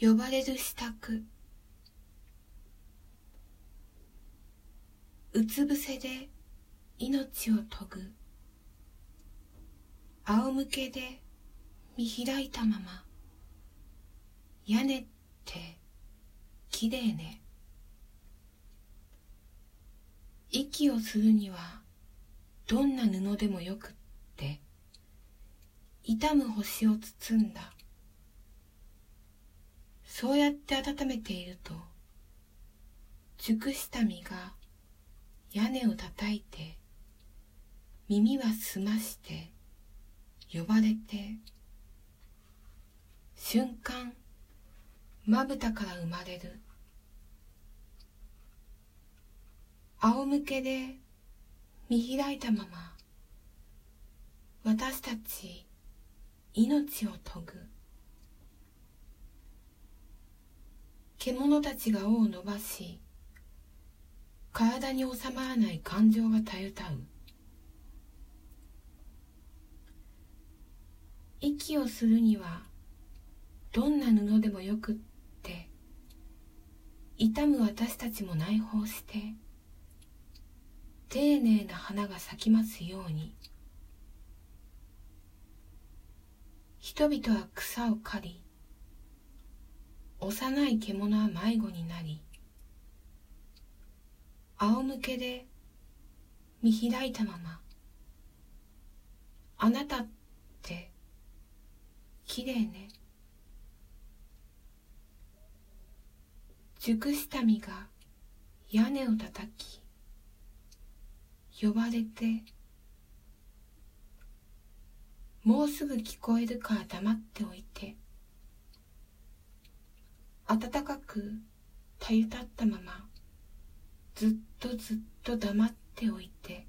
呼ばれる支度。うつ伏せで命を研ぐ。仰向けで見開いたまま。屋根ってきれいね。息をするにはどんな布でもよくって。痛む星を包んだ。そうやって温めていると熟した実が屋根を叩いて耳は澄まして呼ばれて瞬間まぶたから生まれる。仰向けで見開いたまま私たち命を研ぐ。獣たちが尾を伸ばし体に収まらない感情がたゆたう。息をするにはどんな布でもよくって痛む私たちも内包して丁寧な花が咲きますように。人々は草を刈り幼い獣は迷子になり仰向けで見開いたままあなたってきれいね。熟した実が屋根を叩き呼ばれてもうすぐ聞こえるから黙っておいて暖かくたゆたったままずっとずっと黙っておいて